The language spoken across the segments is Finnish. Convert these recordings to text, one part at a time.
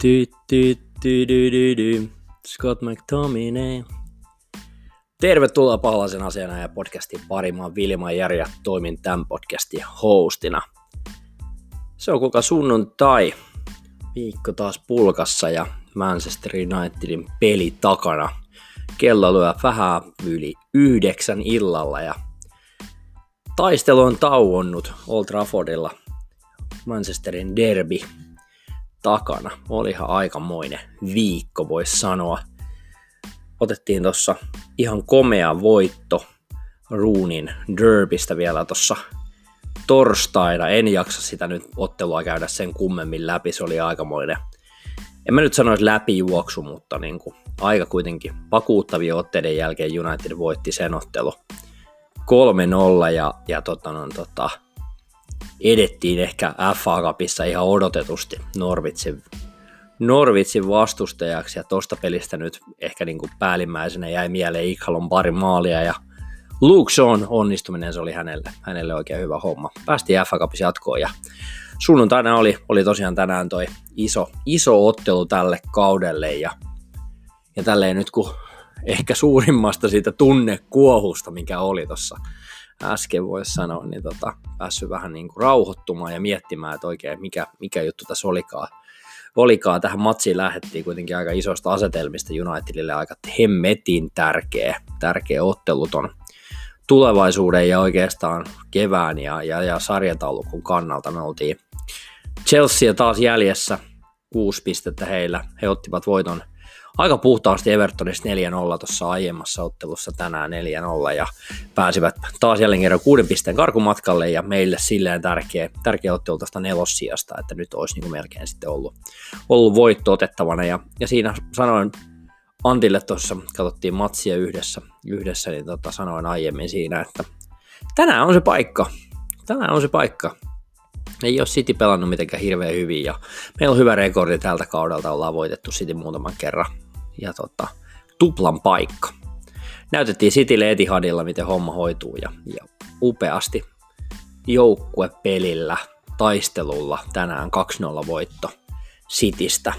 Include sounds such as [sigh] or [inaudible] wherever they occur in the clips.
Ty, ty, ty, dy, dy, dy. Scott McTominay. Tervetuloa Paholaisen asiana ja podcastin pariin. Mä Vilma Jari ja toimin tämän podcastin hostina. Se on kuka sunnuntai. Viikko taas pulkassa ja Manchester Unitedin peli takana. Kello lyö vähän yli yhdeksän illalla ja taistelu on tauonnut Old Traffordilla. Manchesterin derby takana. Olihan aikamoinen viikko, voisi sanoa. Otettiin tuossa ihan komea voitto Ruunin Derbistä vielä tuossa torstaina. En jaksa sitä nyt ottelua käydä sen kummemmin läpi, se oli aikamoinen. En mä nyt sanoisi läpijuoksu, mutta niin kuin aika kuitenkin vakuuttavia otteiden jälkeen United voitti sen ottelu 3-0 ja, ja tota, no, tota, edettiin ehkä FA Cupissa ihan odotetusti Norvitsin, Norvitsin vastustajaksi. Ja tosta pelistä nyt ehkä niin kuin päällimmäisenä jäi mieleen Ikhalon pari maalia. Ja Luke Shawn onnistuminen, se oli hänelle, hänelle oikein hyvä homma. Päästiin FA Cupissa jatkoon ja sunnuntaina oli, oli tosiaan tänään toi iso, iso ottelu tälle kaudelle. Ja, ja tälleen nyt kun ehkä suurimmasta siitä tunnekuohusta, mikä oli tuossa äsken voisi sanoa, niin tota, päässyt vähän niin kuin rauhoittumaan ja miettimään, että oikein mikä, mikä juttu tässä olikaan. olikaan. Tähän matsiin lähdettiin kuitenkin aika isoista asetelmista Unitedille aika hemmetin tärkeä, tärkeä otteluton tulevaisuuden ja oikeastaan kevään ja, ja, ja sarjataulukon kannalta. Me oltiin Chelsea taas jäljessä, kuusi pistettä heillä. He ottivat voiton aika puhtaasti Evertonista 4-0 tuossa aiemmassa ottelussa tänään 4-0 ja pääsivät taas jälleen kerran kuuden pisteen karkumatkalle ja meille silleen tärkeä, tärkeä ottelu tästä nelossijasta, että nyt olisi niin melkein sitten ollut, ollut voitto otettavana. Ja, ja siinä sanoin Antille tuossa, katsottiin matsia yhdessä, yhdessä niin tota, sanoin aiemmin siinä, että tänään on se paikka, tänään on se paikka, ei ole City pelannut mitenkään hirveän hyvin ja meillä on hyvä rekordi tältä kaudelta, ollaan voitettu City muutaman kerran ja tota, tuplan paikka. Näytettiin Citylle Etihadilla, miten homma hoituu ja, ja upeasti joukkuepelillä, taistelulla tänään 2-0 voitto Citystä.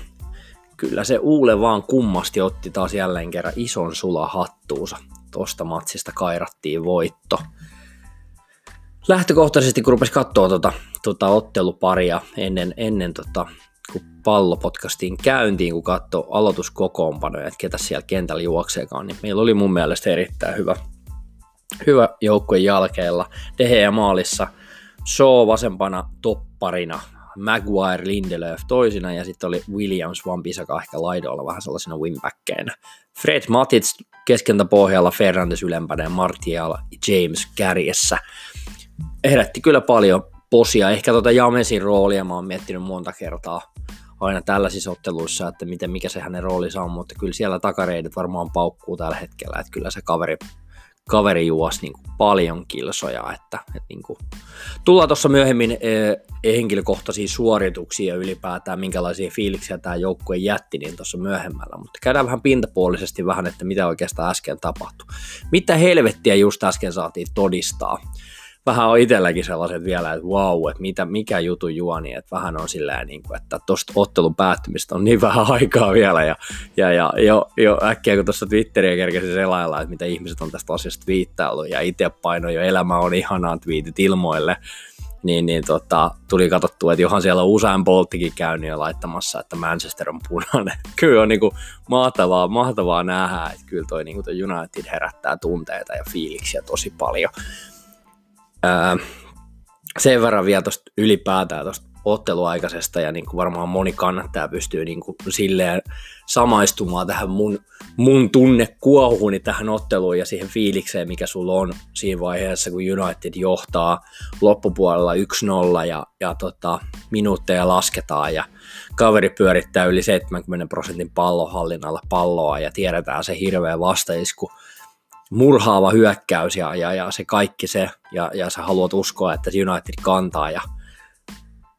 Kyllä se Uule vaan kummasti otti taas jälleen kerran ison sula hattuunsa. Tosta matsista kairattiin voitto lähtökohtaisesti, kun rupesi katsoa tuota, tuota otteluparia ennen, ennen tota, kun pallo potkastiin käyntiin, kun katsoi aloituskokoonpanoja, että ketä siellä kentällä juokseekaan, niin meillä oli mun mielestä erittäin hyvä, hyvä joukkue jalkeella. Dehe maalissa, Shaw vasempana topparina, Maguire, Lindelöf toisina ja sitten oli Williams, Van Bissaka ehkä laidoilla vähän sellaisena wingbackkeinä. Fred Matic keskentä pohjalla, Ferrandes ylempänä ja Martial James kärjessä herätti kyllä paljon posia. Ehkä tuota Jamesin roolia mä oon miettinyt monta kertaa aina tällaisissa otteluissa, että miten, mikä se hänen roolinsa on, mutta kyllä siellä takareidet varmaan paukkuu tällä hetkellä, että kyllä se kaveri, kaveri juosi niin kuin paljon kilsoja, että, että niin kuin, tullaan tuossa myöhemmin eh, henkilökohtaisia suorituksia ja ylipäätään minkälaisia fiiliksiä tämä joukkue jätti, niin tuossa myöhemmällä, mutta käydään vähän pintapuolisesti vähän, että mitä oikeastaan äsken tapahtui. Mitä helvettiä just äsken saatiin todistaa vähän on itselläkin sellaiset vielä, että wow, että mitä, mikä jutu juoni, että vähän on silleen, niin kuin, että tuosta ottelun päättymistä on niin vähän aikaa vielä ja, ja, ja jo, jo äkkiä kun tuossa Twitteriä kerkesi selailla, että mitä ihmiset on tästä asiasta viittaillut ja itse paino jo elämä on ihanaa twiitit ilmoille, niin, niin tota, tuli katsottua, että johan siellä on usein Bolttikin käynyt jo laittamassa, että Manchester on punainen. [laughs] Kyllä on niin kuin mahtavaa, mahtavaa nähdä, että kyllä toi, niin kuin toi United herättää tunteita ja fiiliksiä tosi paljon. Ää, sen verran vielä tuosta ylipäätään tuosta otteluaikaisesta ja niin kuin varmaan moni kannattaja pystyy niin kuin silleen samaistumaan tähän mun, mun tunnekuohuuni tähän otteluun ja siihen fiilikseen, mikä sulla on siinä vaiheessa, kun United johtaa loppupuolella 1-0 ja, ja tota, minuutteja lasketaan ja kaveri pyörittää yli 70 prosentin pallohallinnalla palloa ja tiedetään se hirveä vastaisku murhaava hyökkäys ja, ja, ja se kaikki se, ja, ja sä haluat uskoa, että United kantaa. Ja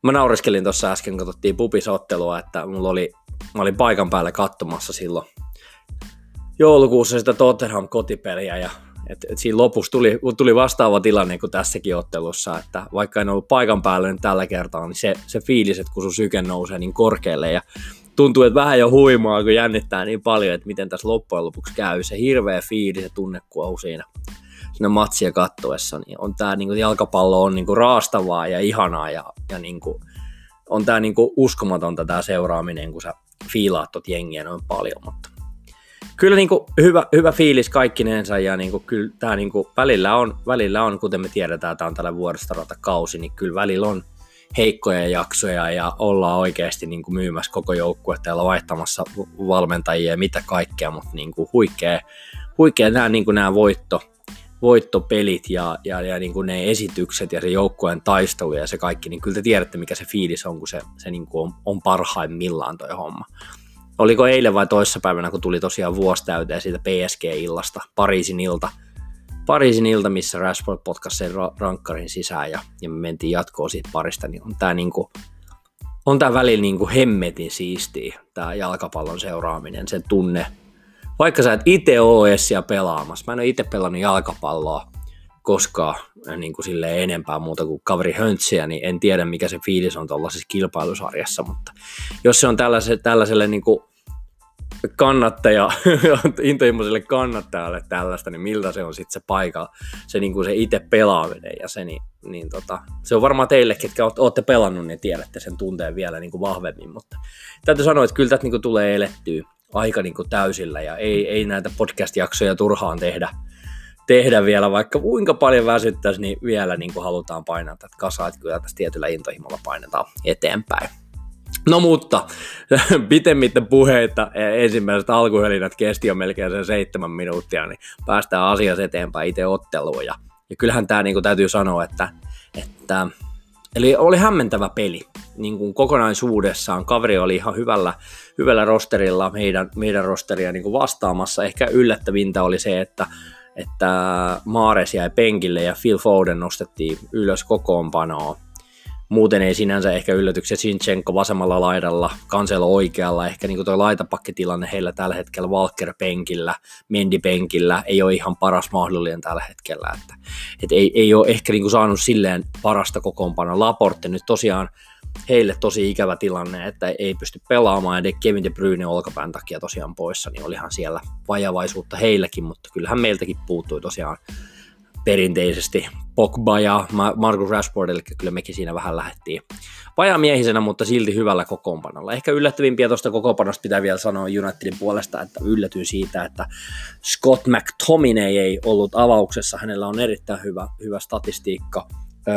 mä nauriskelin tuossa äsken, katsottiin pupisottelua, että mulla oli, mä olin paikan päällä katsomassa silloin joulukuussa sitä Tottenham kotipeliä ja Et, et siinä lopussa tuli, tuli vastaava tilanne kuin tässäkin ottelussa, että vaikka en ollut paikan päällä nyt tällä kertaa, niin se, se fiilis, että kun sun syke nousee niin korkealle ja tuntuu, että vähän jo huimaa, kun jännittää niin paljon, että miten tässä loppujen lopuksi käy. Se hirveä fiilis ja tunnekuohu siinä, siinä matsia kattoessa, niin on tämä niin jalkapallo on niin kuin raastavaa ja ihanaa ja, ja niin kuin, on tämä niin kuin uskomatonta tämä seuraaminen, kun sä fiilaat tot jengiä noin paljon, mutta kyllä niin kuin hyvä, hyvä fiilis kaikkinensa ja niin kuin kyllä tämä niin kuin välillä, on, välillä on, kuten me tiedetään, tämä on tällä vuoristorata kausi, niin kyllä välillä on heikkoja jaksoja ja ollaan oikeasti niin kuin myymässä koko joukkuetta ja vaihtamassa valmentajia ja mitä kaikkea, mutta niin kuin huikea, huikea nämä, niin kuin nämä voitto, voittopelit ja, ja, ja niin kuin ne esitykset ja se joukkueen taistelu ja se kaikki, niin kyllä te tiedätte, mikä se fiilis on, kun se, se niin kuin on, on parhaimmillaan toi homma. Oliko eilen vai toissapäivänä, kun tuli tosiaan vuosi täyteen siitä PSG-illasta, Pariisin ilta, Pariisin ilta, missä Rashford potkasi sen rankkarin sisään ja, ja me mentiin jatkoon siitä parista, niin on tämä niinku, on tää välillä niinku hemmetin siistiä, tämä jalkapallon seuraaminen, se tunne. Vaikka sä et itse ole siellä pelaamassa, mä en ole itse pelannut jalkapalloa koskaan äh, niin kuin sille enempää muuta kuin kaveri höntsiä, niin en tiedä mikä se fiilis on tuollaisessa kilpailusarjassa, mutta jos se on tällaiselle, tällaiselle niin kuin kannattaja, [laughs] intohimoiselle kannattajalle tällaista, niin miltä se on sitten se paikka, se, niin kuin se itse pelaaminen ja se, niin, niin tota, se on varmaan teille, ketkä olette pelannut, niin tiedätte sen tunteen vielä niin kuin vahvemmin, mutta täytyy sanoa, että kyllä tätä niin kuin tulee elettyä aika niin kuin täysillä ja ei, ei näitä podcast-jaksoja turhaan tehdä, tehdä vielä, vaikka kuinka paljon väsyttäisi, niin vielä niin kuin halutaan painaa tätä kasaa, että kyllä tässä tietyllä intohimolla painetaan eteenpäin. No mutta, [laughs] pitemmittä puheita, ensimmäiset alkuhelinät kesti jo melkein sen seitsemän minuuttia, niin päästään asiassa eteenpäin itse otteluun. Ja, ja kyllähän tämä niin kuin täytyy sanoa, että, että Eli oli hämmentävä peli niin kuin kokonaisuudessaan. Kaveri oli ihan hyvällä, hyvällä rosterilla meidän, meidän rosteria niin kuin vastaamassa. Ehkä yllättävintä oli se, että, että Maares jäi penkille ja Phil Foden nostettiin ylös kokoonpanoon muuten ei sinänsä ehkä yllätyksiä. Sinchenko vasemmalla laidalla, Kanselo oikealla, ehkä niin tuo laitapakkitilanne heillä tällä hetkellä Walker penkillä, Mendi penkillä, ei ole ihan paras mahdollinen tällä hetkellä. Että, et ei, ei ole ehkä niin saanut silleen parasta kokoonpanoa. Laporte nyt tosiaan heille tosi ikävä tilanne, että ei pysty pelaamaan, ja Kevin De Bruyne olkapään takia tosiaan poissa, niin olihan siellä vajavaisuutta heilläkin, mutta kyllähän meiltäkin puuttui tosiaan perinteisesti Pogba ja Marcus Rashford, eli kyllä mekin siinä vähän lähdettiin vajamiehisenä, mutta silti hyvällä kokoonpanolla. Ehkä yllättävimpiä tuosta kokoonpanosta pitää vielä sanoa Unitedin puolesta, että yllätyin siitä, että Scott McTominay ei ollut avauksessa. Hänellä on erittäin hyvä, hyvä statistiikka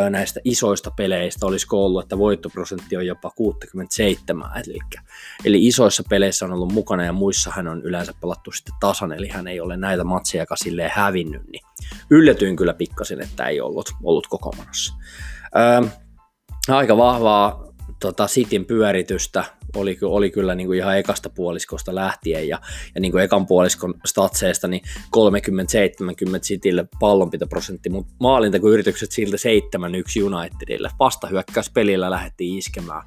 näistä isoista peleistä olisiko ollut, että voittoprosentti on jopa 67, eli, eli isoissa peleissä on ollut mukana ja muissa hän on yleensä pelattu sitten tasan, eli hän ei ole näitä matseja silleen hävinnyt, niin yllätyin kyllä pikkasin, että ei ollut, ollut kokoomanossa. Öö, aika vahvaa tota, Cityn pyöritystä oli, oli kyllä niin kuin ihan ekasta puoliskosta lähtien ja, ja niin kuin ekan puoliskon statseista niin 30-70 Citylle pallonpitoprosentti, mutta kun yritykset siltä 7-1 Unitedille. pelillä lähdettiin iskemään.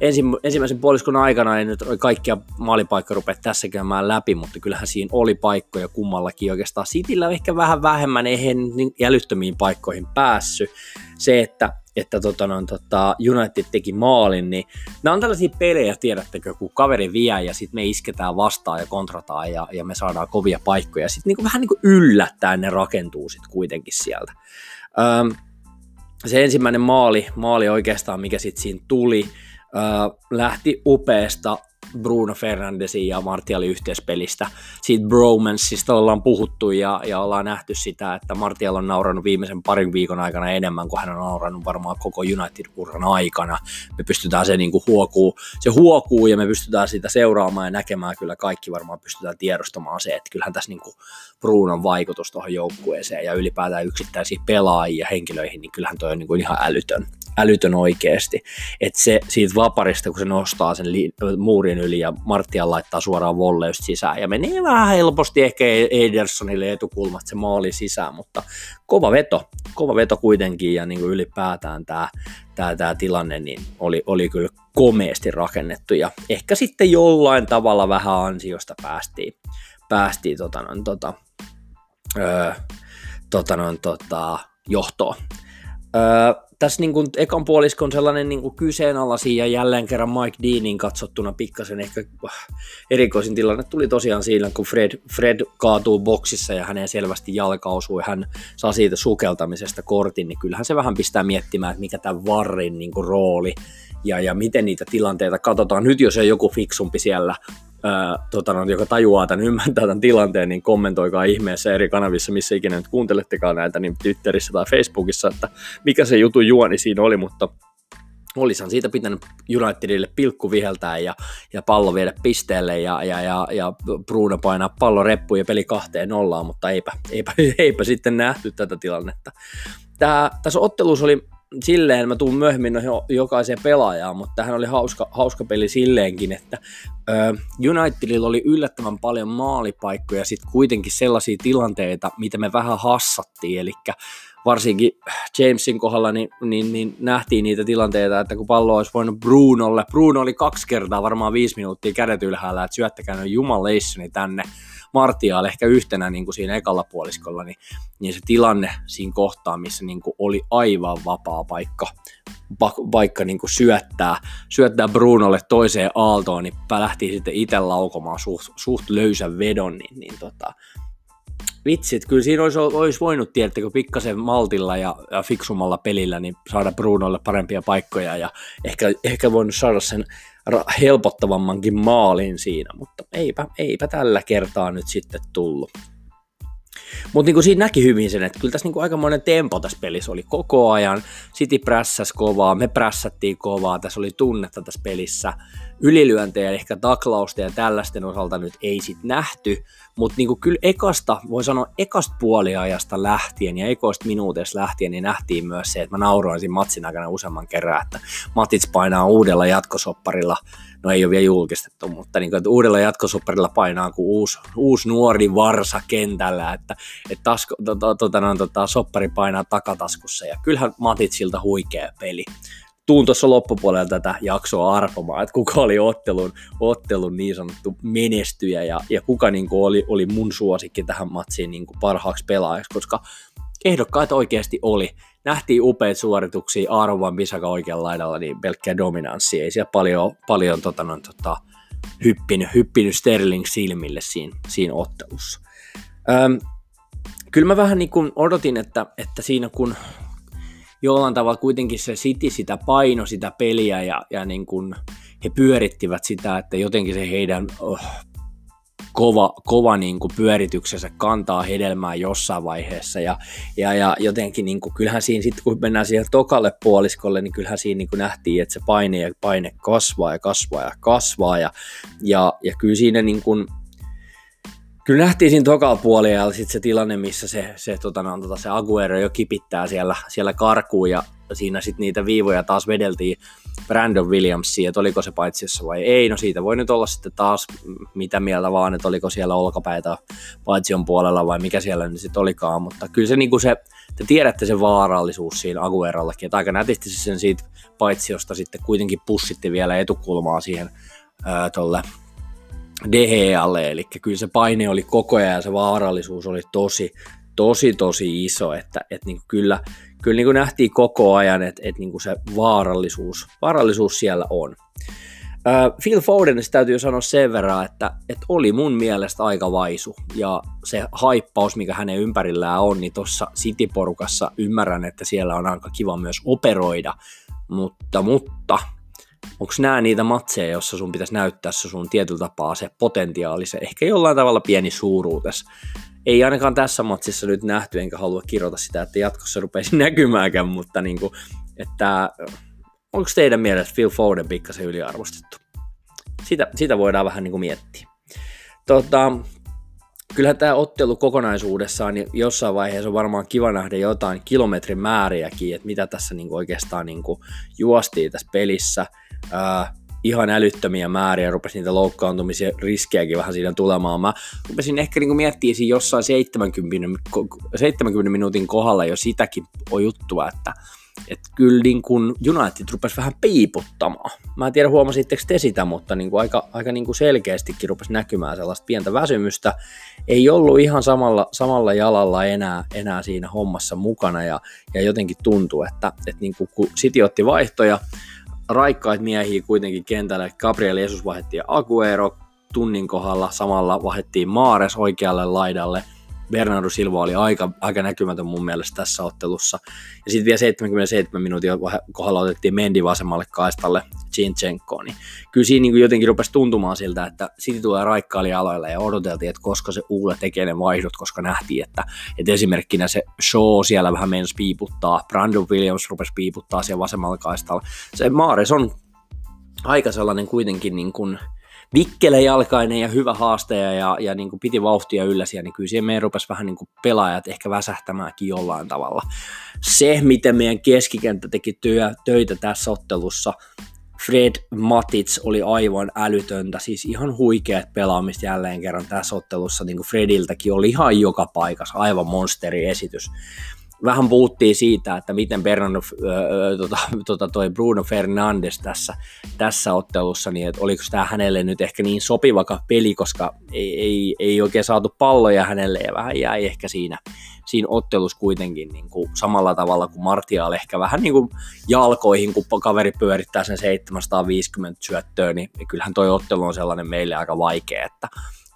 Ensi, ensimmäisen puoliskon aikana ei nyt kaikkia maalipaikkoja rupea tässä käymään läpi, mutta kyllähän siinä oli paikkoja kummallakin oikeastaan. Cityllä ehkä vähän vähemmän, ei he niin älyttömiin paikkoihin päässyt. Se, että että tota, no, tota, United teki maalin, niin nämä on tällaisia pelejä, tiedättekö, kun kaveri vie ja sitten me isketään vastaan ja kontrataan ja, ja me saadaan kovia paikkoja. Ja sitten niinku, vähän niin yllättäen ne rakentuu sitten kuitenkin sieltä. Öm, se ensimmäinen maali, maali oikeastaan, mikä sitten siinä tuli, lähti upeasta Bruno Fernandesin ja Martiali yhteispelistä. Siitä bromansista ollaan puhuttu ja, ja ollaan nähty sitä, että Martial on naurannut viimeisen parin viikon aikana enemmän kuin hän on naurannut varmaan koko United-uran aikana. Me pystytään se niin kuin huokuu, se huokuu ja me pystytään sitä seuraamaan ja näkemään kyllä kaikki varmaan pystytään tiedostamaan se, että kyllähän tässä niin kuin Brunon vaikutus tuohon joukkueeseen ja ylipäätään yksittäisiin pelaajia ja henkilöihin, niin kyllähän toi on niin kuin ihan älytön älytön oikeasti. Että se siitä vaparista, kun se nostaa sen li- muurin yli ja Martian laittaa suoraan volleust sisään ja menee vähän helposti ehkä Edersonille etukulmat se maali sisään, mutta kova veto, kova veto kuitenkin ja niin kuin ylipäätään tämä tää, tää tilanne niin oli, oli kyllä komeasti rakennettu ja ehkä sitten jollain tavalla vähän ansiosta päästiin, päästiin tota, tota, öö, tota noin, tota, johtoa. Öö, tässä niin kuin ekan puoliskon sellainen niin kuin kyseenalaisia ja jälleen kerran Mike Deanin katsottuna pikkasen ehkä erikoisin tilanne tuli tosiaan siinä, kun Fred, Fred kaatuu boksissa ja hänen selvästi jalka osuu ja hän saa siitä sukeltamisesta kortin, niin kyllähän se vähän pistää miettimään, että mikä tämä Varrin niin kuin rooli ja, ja miten niitä tilanteita katsotaan. Nyt jos ei joku fiksumpi siellä tota, no, joka tajuaa tämän, ymmärtää tämän tilanteen, niin kommentoikaa ihmeessä eri kanavissa, missä ikinä nyt kuuntelettekaan näitä, niin Twitterissä tai Facebookissa, että mikä se jutun juoni siinä oli, mutta olisihan siitä pitänyt Unitedille pilkku viheltää ja, ja pallo viedä pisteelle ja, ja, ja, ja Bruno painaa pallo reppuun ja peli kahteen nollaan, mutta eipä, eipä, [laughs] eipä sitten nähty tätä tilannetta. Tää, tässä ottelussa oli silleen, mä tuun myöhemmin noihin jokaiseen pelaajaan, mutta tähän oli hauska, hauska peli silleenkin, että ö, Unitedilla oli yllättävän paljon maalipaikkoja, sitten kuitenkin sellaisia tilanteita, mitä me vähän hassattiin, eli varsinkin Jamesin kohdalla niin, niin, niin nähtiin niitä tilanteita, että kun pallo olisi voinut Brunolle, Bruno oli kaksi kertaa varmaan viisi minuuttia kädet ylhäällä, että syöttäkää noin jumaleissoni tänne, Martial ehkä yhtenä niin kuin siinä ekalla puoliskolla, niin, niin se tilanne siinä kohtaa, missä niin kuin oli aivan vapaa paikka, vaikka niin kuin syöttää, syöttää Brunolle toiseen aaltoon, niin lähti sitten itse laukomaan suht, suht löysän vedon, niin, niin tota, vitsit, kyllä siinä olisi, olisi voinut, tiedättekö, pikkasen maltilla ja, ja fiksumalla pelillä, niin saada Brunolle parempia paikkoja ja ehkä, ehkä voinut saada sen helpottavammankin maalin siinä, mutta eipä, eipä tällä kertaa nyt sitten tullut. Mutta niinku siinä näki hyvin sen, että kyllä tässä niinku aikamoinen tempo tässä pelissä oli koko ajan. City prässäs kovaa, me prässättiin kovaa, tässä oli tunnetta tässä pelissä. Ylilyöntejä, ehkä taklausta ja tällaisten osalta nyt ei sit nähty, mutta niinku kyllä ekasta, voi sanoa ekasta puoliajasta lähtien ja ekoista minuuteista lähtien, niin nähtiin myös se, että mä nauroin siinä matsin aikana useamman kerran, että Matits painaa uudella jatkosopparilla no ei ole vielä julkistettu, mutta niin kuin, että uudella jatkosopparilla painaa kuin uusi, uusi nuori varsa kentällä, että, että tasko, to, to, to, no, tota, soppari painaa takataskussa ja kyllähän Matitsilta huikea peli. Tuun tuossa loppupuolella tätä jaksoa arpomaan, että kuka oli ottelun, ottelun niin sanottu menestyjä ja, ja kuka niin kuin oli, oli mun suosikki tähän matsiin niin kuin parhaaksi pelaajaksi, koska ehdokkaat oikeasti oli nähtiin upeita suorituksia Aaron Bisaka oikealla laidalla, niin pelkkää dominanssi. Ei siellä paljon, paljon tota, no, tota, hyppinyt, hyppinyt Sterling silmille siinä, siinä ottelussa. Öm, kyllä mä vähän niin kuin odotin, että, että siinä kun jollain tavalla kuitenkin se City sitä paino sitä peliä ja, ja niin kuin he pyörittivät sitä, että jotenkin se heidän oh, kova, kova niin kuin pyörityksensä kantaa hedelmää jossain vaiheessa. Ja, ja, ja jotenkin niin kuin, kyllähän siinä sitten kun mennään siihen tokalle puoliskolle, niin kyllähän siinä niin kuin nähtiin, että se paine ja paine kasvaa ja kasvaa ja kasvaa. Ja, ja, ja kyllä siinä niin kuin, Kyllä nähtiin siinä tokalla puolella sitten se tilanne, missä se, se, tota, no, tota, se Aguero jo kipittää siellä, siellä karkuun. Ja siinä sitten niitä viivoja taas vedeltiin Brandon Williamsia, että oliko se paitsiossa vai ei. No siitä voi nyt olla sitten taas mitä mieltä vaan, että oliko siellä olkapäitä paitsion puolella vai mikä siellä nyt sitten olikaan, mutta kyllä se, niin kuin se te tiedätte sen vaarallisuus siinä Aguerollakin, että aika nätisti se sen siitä paitsiosta sitten kuitenkin pussitti vielä etukulmaa siihen ää, tolle DHAlle, eli kyllä se paine oli koko ajan ja se vaarallisuus oli tosi, tosi, tosi iso, että, että niin kyllä, kyllä niin kuin nähtiin koko ajan, että, että niin kuin se vaarallisuus, vaarallisuus siellä on. Phil Fodenista täytyy sanoa sen verran, että, että oli mun mielestä aika vaisu ja se haippaus, mikä hänen ympärillään on, niin tuossa City-porukassa ymmärrän, että siellä on aika kiva myös operoida, mutta, mutta onko nämä niitä matseja, jossa sun pitäisi näyttää se sun tietyllä tapaa se potentiaali, se ehkä jollain tavalla pieni suuruutes. Ei ainakaan tässä matsissa nyt nähty, enkä halua kirjoita sitä, että jatkossa rupeisi [laughs] näkymäänkään, mutta niin kuin, että onko teidän mielestä Phil Foden pikkasen yliarvostettu? Sitä, sitä voidaan vähän niin kuin miettiä. Tota, kyllähän tämä ottelu kokonaisuudessaan niin jossain vaiheessa on varmaan kiva nähdä jotain kilometrin määriäkin, että mitä tässä niin kuin oikeastaan niin kuin juostiin tässä pelissä. Ää, ihan älyttömiä määriä, rupesi niitä loukkaantumisia riskejäkin vähän siinä tulemaan. Mä rupesin ehkä niin miettimään siinä jossain 70, 70 minuutin kohdalla jo sitäkin juttua, että että kyllä niin kuin United rupesi vähän piiputtamaan. Mä en tiedä huomasitteko te sitä, mutta niin kuin aika, aika niin kuin selkeästikin rupesi näkymään sellaista pientä väsymystä. Ei ollut ihan samalla, samalla jalalla enää, enää siinä hommassa mukana ja, ja jotenkin tuntuu, että, että niin kuin, kun City otti vaihtoja, raikkaita miehiä kuitenkin kentälle, Gabriel Jesus vaihdettiin Aguero tunnin kohdalla, samalla vaihdettiin Maares oikealle laidalle – Bernardo Silva oli aika, aika näkymätön mun mielestä tässä ottelussa. Ja sitten vielä 77 minuutin kohdalla otettiin Mendi vasemmalle kaistalle Chinchenkoon. Niin kyllä siinä niin jotenkin rupesi tuntumaan siltä, että City tulee raikkaali aloilla ja odoteltiin, että koska se Uule tekee ne vaihdot, koska nähtiin, että, että esimerkkinä se Shaw siellä vähän meinasi piiputtaa, Brandon Williams rupesi piiputtaa siellä vasemmalla kaistalla. Se Maares on aika sellainen kuitenkin niin kuin, vikkelejalkainen ja hyvä haastaja ja, ja niin kuin piti vauhtia yllä siellä, niin kyllä siihen meidän rupesi vähän niin kuin pelaajat ehkä väsähtämäänkin jollain tavalla. Se, miten meidän keskikenttä teki työ, töitä tässä ottelussa, Fred Matits oli aivan älytöntä, siis ihan huikeat pelaamista jälleen kerran tässä ottelussa, niin kuin Frediltäkin oli ihan joka paikassa, aivan monsteri esitys vähän puhuttiin siitä, että miten Bernardo, äh, tota, tota toi Bruno Fernandes tässä, tässä ottelussa, niin että oliko tämä hänelle nyt ehkä niin sopiva peli, koska ei, ei, ei oikein saatu palloja hänelle ja vähän jäi ehkä siinä, siinä ottelussa kuitenkin niin kuin samalla tavalla kuin Martial ehkä vähän niin kuin jalkoihin, kun kaveri pyörittää sen 750 syöttöä, niin kyllähän toi ottelu on sellainen meille aika vaikea, että,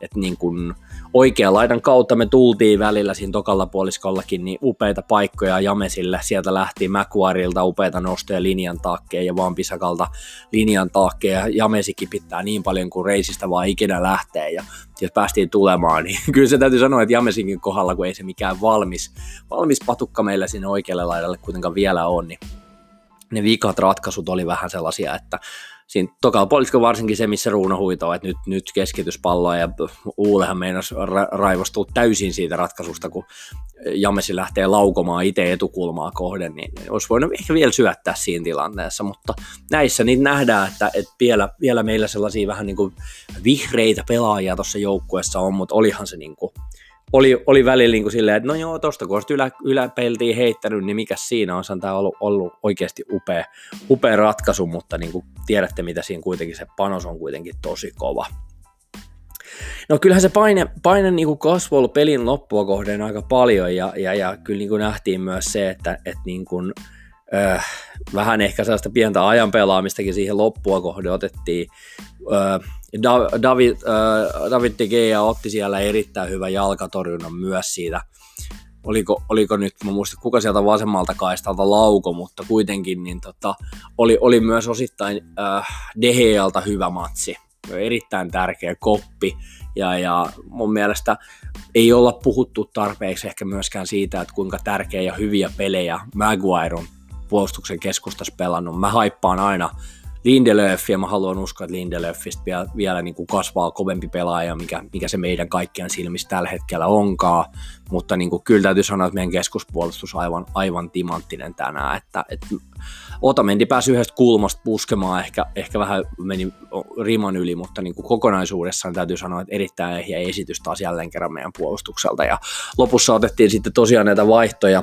että niin kuin, oikean laidan kautta me tultiin välillä siinä tokalla puoliskollakin, niin upeita paikkoja Jamesille. Sieltä lähti Mäkuarilta upeita nostoja linjan taakkeen ja vaan Pisakalta linjan taakkeen. Ja Jamesikin pitää niin paljon kuin reisistä vaan ikinä lähtee. Ja jos päästiin tulemaan, niin [laughs] kyllä se täytyy sanoa, että Jamesinkin kohdalla, kun ei se mikään valmis, valmis patukka meillä sinne oikealle laidalle kuitenkaan vielä on, niin ne vikat ratkaisut oli vähän sellaisia, että siinä tokalla poliisko varsinkin se, missä Ruuno huitoo, että nyt, nyt keskityspalloa ja Uulehan meinasi ra- raivostua täysin siitä ratkaisusta, kun Jamesi lähtee laukomaan itse etukulmaa kohden, niin olisi voinut ehkä vielä syöttää siinä tilanteessa, mutta näissä niin nähdään, että, että vielä, vielä meillä sellaisia vähän niin kuin vihreitä pelaajia tuossa joukkueessa on, mutta olihan se niin kuin oli, oli välillä niin kuin silleen, että no joo, tosta kun ylä, yläpeltiin heittänyt, niin mikä siinä on, tämä ollut, ollut oikeasti upea, upea ratkaisu, mutta niin kuin tiedätte, mitä siinä kuitenkin se panos on kuitenkin tosi kova. No kyllähän se paine, paine niin kuin kasvoi pelin loppua kohden aika paljon ja, ja, ja kyllä niin kuin nähtiin myös se, että, että niin kuin, äh, vähän ehkä sellaista pientä ajan pelaamistakin siihen loppua kohden otettiin. Äh, David, äh, David De Gea otti siellä erittäin hyvän jalkatorjunnan myös siitä. Oliko, oliko nyt, mä muistan kuka sieltä vasemmalta kaistalta lauko, mutta kuitenkin niin tota, oli, oli myös osittain äh, De Gealta hyvä matsi. Erittäin tärkeä koppi. Ja, ja mun mielestä ei olla puhuttu tarpeeksi ehkä myöskään siitä, että kuinka tärkeä ja hyviä pelejä Maguire on puolustuksen keskustassa pelannut. Mä haippaan aina Lindelöf, ja mä haluan uskoa, että Lindelöfistä vielä, vielä niin kuin kasvaa kovempi pelaaja, mikä, mikä se meidän kaikkien silmissä tällä hetkellä onkaan, mutta niin kuin, kyllä täytyy sanoa, että meidän keskuspuolustus on aivan, aivan timanttinen tänään, että, että Otamendi pääsi yhdestä kulmasta puskemaan, ehkä, ehkä vähän meni riman yli, mutta niin kuin kokonaisuudessaan täytyy sanoa, että erittäin ehjä esitys taas jälleen kerran meidän puolustukselta, ja lopussa otettiin sitten tosiaan näitä vaihtoja,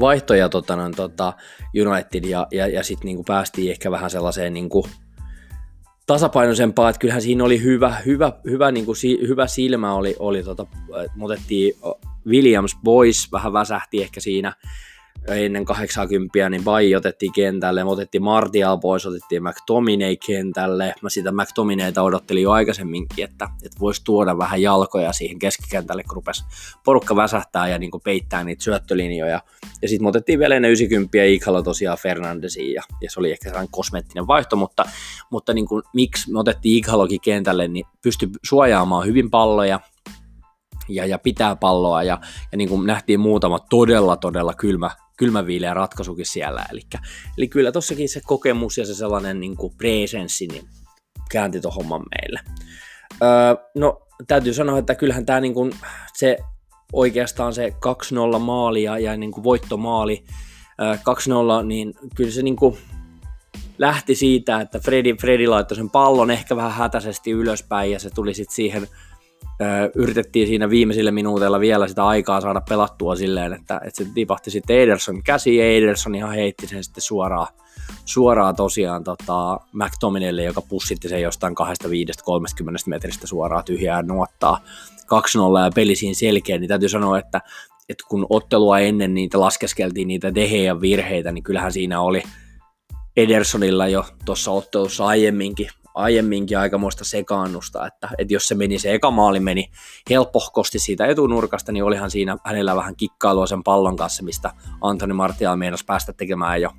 vaihtoja tota, no, tota, United ja, ja, ja sitten niinku päästiin ehkä vähän sellaiseen niinku, tasapainoisempaa, että kyllähän siinä oli hyvä, hyvä, hyvä, niinku, si, hyvä silmä, oli, oli tota, otettiin Williams Boys, vähän väsähti ehkä siinä, ennen 80, niin Bai otettiin kentälle, me otettiin Martial pois, otettiin McTominay kentälle. Mä sitä McTominayta odottelin jo aikaisemminkin, että, että voisi tuoda vähän jalkoja siihen keskikentälle, kun rupesi porukka väsähtää ja niin peittää niitä syöttölinjoja. Ja sitten me otettiin vielä ennen 90 Ikalo tosiaan Fernandesiin ja, ja, se oli ehkä sellainen kosmeettinen vaihto, mutta, mutta niin kuin, miksi me otettiin Ikalokin kentälle, niin pystyi suojaamaan hyvin palloja, ja, ja pitää palloa ja, ja niin kuin nähtiin muutama todella todella kylmä kylmäviileä ratkaisukin siellä. Eli, eli kyllä tossakin se kokemus ja se sellainen niin kuin presenssi niin käänti tuon homman meille. Öö, no täytyy sanoa, että kyllähän tämä niin kuin, se oikeastaan se 2-0 maali ja, ja niin kuin voittomaali, öö, 2-0, niin kyllä se niin kuin, lähti siitä, että Fredi, Fredi laittoi sen pallon ehkä vähän hätäisesti ylöspäin ja se tuli sitten siihen, yritettiin siinä viimeisillä minuuteilla vielä sitä aikaa saada pelattua silleen, että, että se tipahti sitten Ederson käsi ja Ederson ihan heitti sen sitten suoraan, suoraan tosiaan tota, McTominaylle, joka pussitti sen jostain 2-5-30 metristä suoraan tyhjään nuottaa 2-0 ja peli siinä selkeä, niin täytyy sanoa, että, että kun ottelua ennen niitä laskeskeltiin niitä Dehean virheitä, niin kyllähän siinä oli Edersonilla jo tuossa ottelussa aiemminkin, aiemminkin aikamoista sekaannusta, että, että jos se meni, se eka maali meni helpohkosti siitä etunurkasta, niin olihan siinä hänellä vähän kikkailua sen pallon kanssa, mistä Antoni Martial meinasi päästä tekemään jo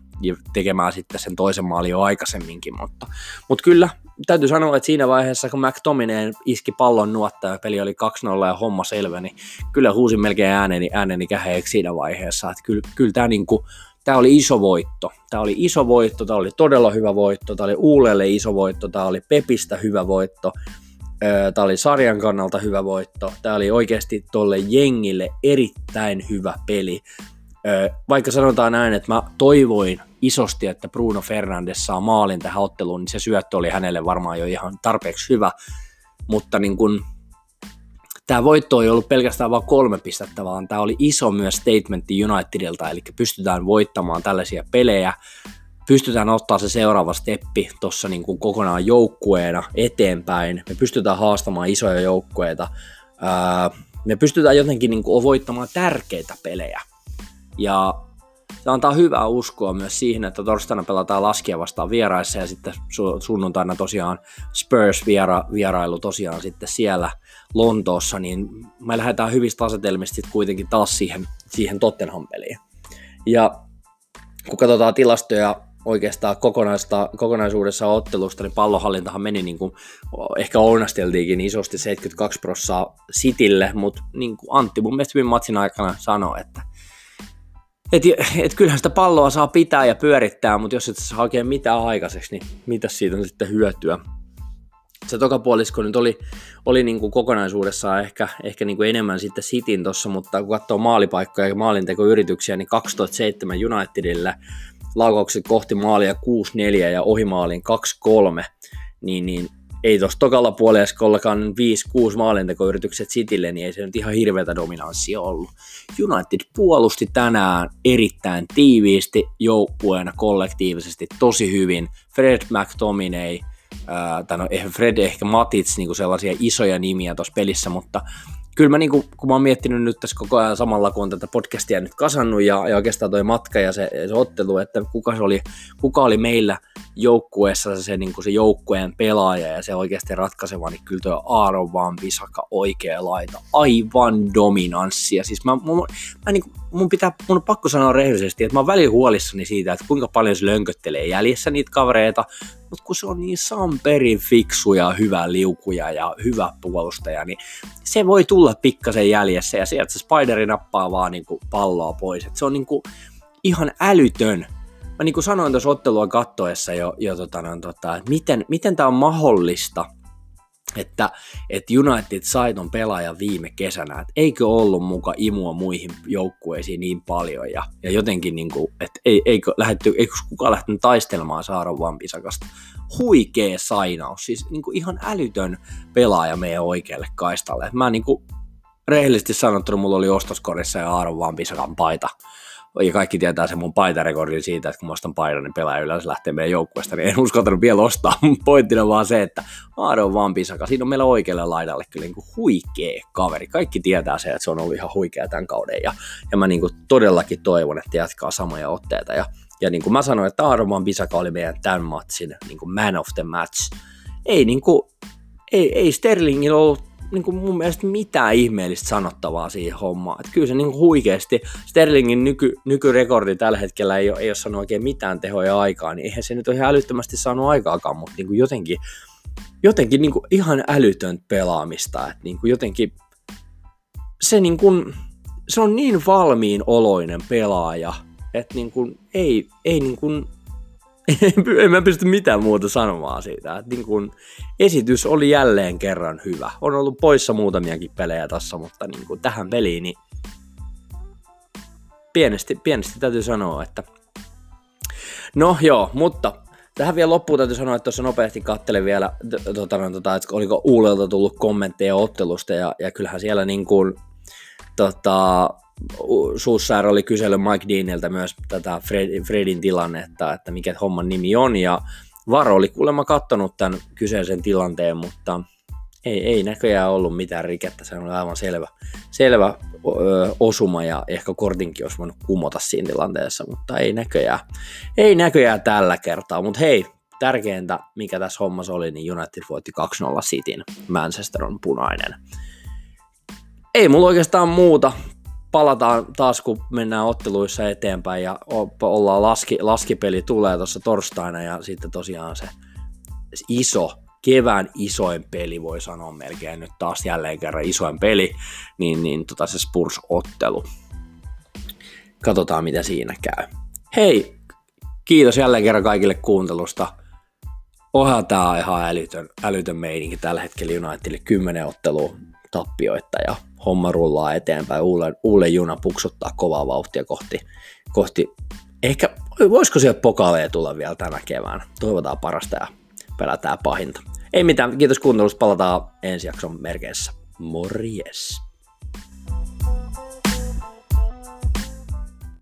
tekemään sitten sen toisen maalin jo aikaisemminkin, mutta, mutta kyllä täytyy sanoa, että siinä vaiheessa, kun McTominay iski pallon nuotta ja peli oli 2-0 ja homma selvä, niin kyllä huusin melkein ääneni, ääneni käheeksi siinä vaiheessa, että kyllä, kyllä tämä niin kuin, tämä oli iso voitto. Tämä oli iso voitto, tämä oli todella hyvä voitto, tämä oli Uulelle iso voitto, tämä oli Pepistä hyvä voitto, tämä oli sarjan kannalta hyvä voitto, tämä oli oikeasti tuolle jengille erittäin hyvä peli. Vaikka sanotaan näin, että mä toivoin isosti, että Bruno Fernandes saa maalin tähän otteluun, niin se syöttö oli hänelle varmaan jo ihan tarpeeksi hyvä, mutta niin kun, tämä voitto ei ollut pelkästään vain kolme pistettä, vaan tämä oli iso myös statementti Unitedilta, eli pystytään voittamaan tällaisia pelejä, pystytään ottaa se seuraava steppi tuossa niin kuin kokonaan joukkueena eteenpäin, me pystytään haastamaan isoja joukkueita, me pystytään jotenkin niin kuin voittamaan tärkeitä pelejä. Ja se antaa hyvää uskoa myös siihen, että torstaina pelataan laskia vastaan vieraissa ja sitten sunnuntaina tosiaan Spurs viera, vierailu tosiaan sitten siellä Lontoossa, niin me lähdetään hyvistä asetelmista sitten kuitenkin taas siihen, siihen Tottenham-peliin. Ja kun katsotaan tilastoja oikeastaan kokonaista, kokonaisuudessa ottelusta, niin pallohallintahan meni niin kuin, ehkä ounasteltiinkin isosti 72 prossaa Sitille, mutta niin kuin Antti mun mielestä matsin aikana sanoi, että et, et kyllähän sitä palloa saa pitää ja pyörittää, mutta jos et saa oikein mitään aikaiseksi, niin mitä siitä on sitten hyötyä? Se tokapuolisko nyt oli, oli niin kuin kokonaisuudessaan ehkä, ehkä niin kuin enemmän sitten Sitin tuossa, mutta kun katsoo maalipaikkoja ja maalintekoyrityksiä, niin 2007 Unitedille laukaukset kohti maalia 6-4 ja ohimaalin 2-3, niin, niin ei tuossa tokalla puoliskollakaan 5-6 maalintekoyritykset Citylle, niin ei se nyt ihan hirveätä dominanssia ollut. United puolusti tänään erittäin tiiviisti joukkueena kollektiivisesti tosi hyvin. Fred McTominay, tai no Fred ehkä Matits, niin sellaisia isoja nimiä tuossa pelissä, mutta kyllä mä niin kuin, kun mä oon miettinyt nyt tässä koko ajan samalla, kun on tätä podcastia nyt kasannut ja, ja oikeastaan toi matka ja se, se ottelu, että kuka, se oli, kuka oli meillä joukkueessa se, niin kuin se joukkueen pelaaja ja se oikeasti ratkaiseva, niin kyllä tuo Aaron Van Bisaka oikea laita, aivan dominanssia. Siis mä, mä, mä niin kuin, mun, pitää, mun on pakko sanoa rehellisesti, että mä oon välillä huolissani siitä, että kuinka paljon se lönköttelee jäljessä niitä kavereita, mutta kun se on niin samperin fiksu ja hyvä liukuja ja hyvä puolustaja, niin se voi tulla pikkasen jäljessä ja sieltä se Spideri nappaa vaan niin kuin palloa pois. Et se on niin kuin ihan älytön. Mä niin kuin sanoin tuossa ottelua kattoessa jo, jo tota, no, tota, että miten, miten tämä on mahdollista – että, että United sai ton pelaajan viime kesänä, että eikö ollut muka imua muihin joukkueisiin niin paljon ja, ja jotenkin niin kuin, että ei, eikö, lähetty, eikö kukaan lähtenyt taistelemaan Saaron Vampisakasta. Huikee sainaus, siis niin kuin ihan älytön pelaaja meidän oikealle kaistalle. Mä niin kuin, rehellisesti sanottuna mulla oli ostoskorissa ja Aaron Vampisakan paita ja kaikki tietää sen mun paitarekordin siitä, että kun mä ostan paidan, niin pelaaja yleensä lähtee meidän joukkueesta, niin en uskaltanut vielä ostaa. Pointtina vaan se, että Aado on vaan pisaka. Siinä on meillä oikealle laidalle kyllä niin kuin huikea kaveri. Kaikki tietää se, että se on ollut ihan huikea tämän kauden. Ja, ja mä niin kuin todellakin toivon, että jatkaa samoja otteita. Ja, ja niin kuin mä sanoin, että Aado Van Bisaka oli meidän tämän matsin niin kuin man of the match. Ei, niin kuin, ei, ei Sterlingin ollut niin kuin mun mielestä mitään ihmeellistä sanottavaa siihen hommaan. Että kyllä se niin kuin huikeasti, Sterlingin nyky, nykyrekordi tällä hetkellä ei ole, ei ole saanut oikein mitään tehoja aikaa, niin eihän se nyt ole ihan älyttömästi saanut aikaakaan, mutta niin kuin jotenkin, jotenkin niin kuin ihan älytön pelaamista, että niin kuin jotenkin se, niin kuin, se on niin valmiin oloinen pelaaja, että niin kuin ei, ei niin kuin [laughs] en mä pysty mitään muuta sanomaan siitä. Et niin kun esitys oli jälleen kerran hyvä. On ollut poissa muutamiakin pelejä tässä, mutta niin kun tähän peliin niin pienesti, pienesti täytyy sanoa, että no joo, mutta Tähän vielä loppuun täytyy sanoa, että tuossa nopeasti kattelin vielä, tota, no, tota, että oliko Uulelta tullut kommentteja ottelusta, ja, ja kyllähän siellä niin kuin, tota, Suussär oli kysellyt Mike Deaniltä myös tätä Fred, Fredin tilannetta, että mikä homman nimi on, ja Varo oli kuulemma kattonut tämän kyseisen tilanteen, mutta ei, ei näköjään ollut mitään rikettä, se on aivan selvä, selvä ö, osuma ja ehkä kortinkin olisi voinut kumota siinä tilanteessa, mutta ei näköjään, ei näköjään tällä kertaa, mutta hei, tärkeintä mikä tässä hommassa oli, niin United voitti 2-0 Cityn, Manchester on punainen. Ei mulla oikeastaan muuta, palataan taas, kun mennään otteluissa eteenpäin ja ollaan laski, laskipeli tulee tuossa torstaina ja sitten tosiaan se iso kevään isoin peli, voi sanoa melkein nyt taas jälleen kerran isoin peli, niin, niin tota se Spurs-ottelu. Katsotaan, mitä siinä käy. Hei, kiitos jälleen kerran kaikille kuuntelusta. Onhan tää ihan älytön, älytön meininki tällä hetkellä Unitedille 10 ottelua tappioita ja homma rullaa eteenpäin. Uule, uule juna puksuttaa kovaa vauhtia kohti, kohti ehkä, voisiko siellä pokaaleja tulla vielä tänä keväänä. Toivotaan parasta ja pelätään pahinta. Ei mitään, kiitos kuuntelusta, palataan ensi jakson merkeissä. Morjes!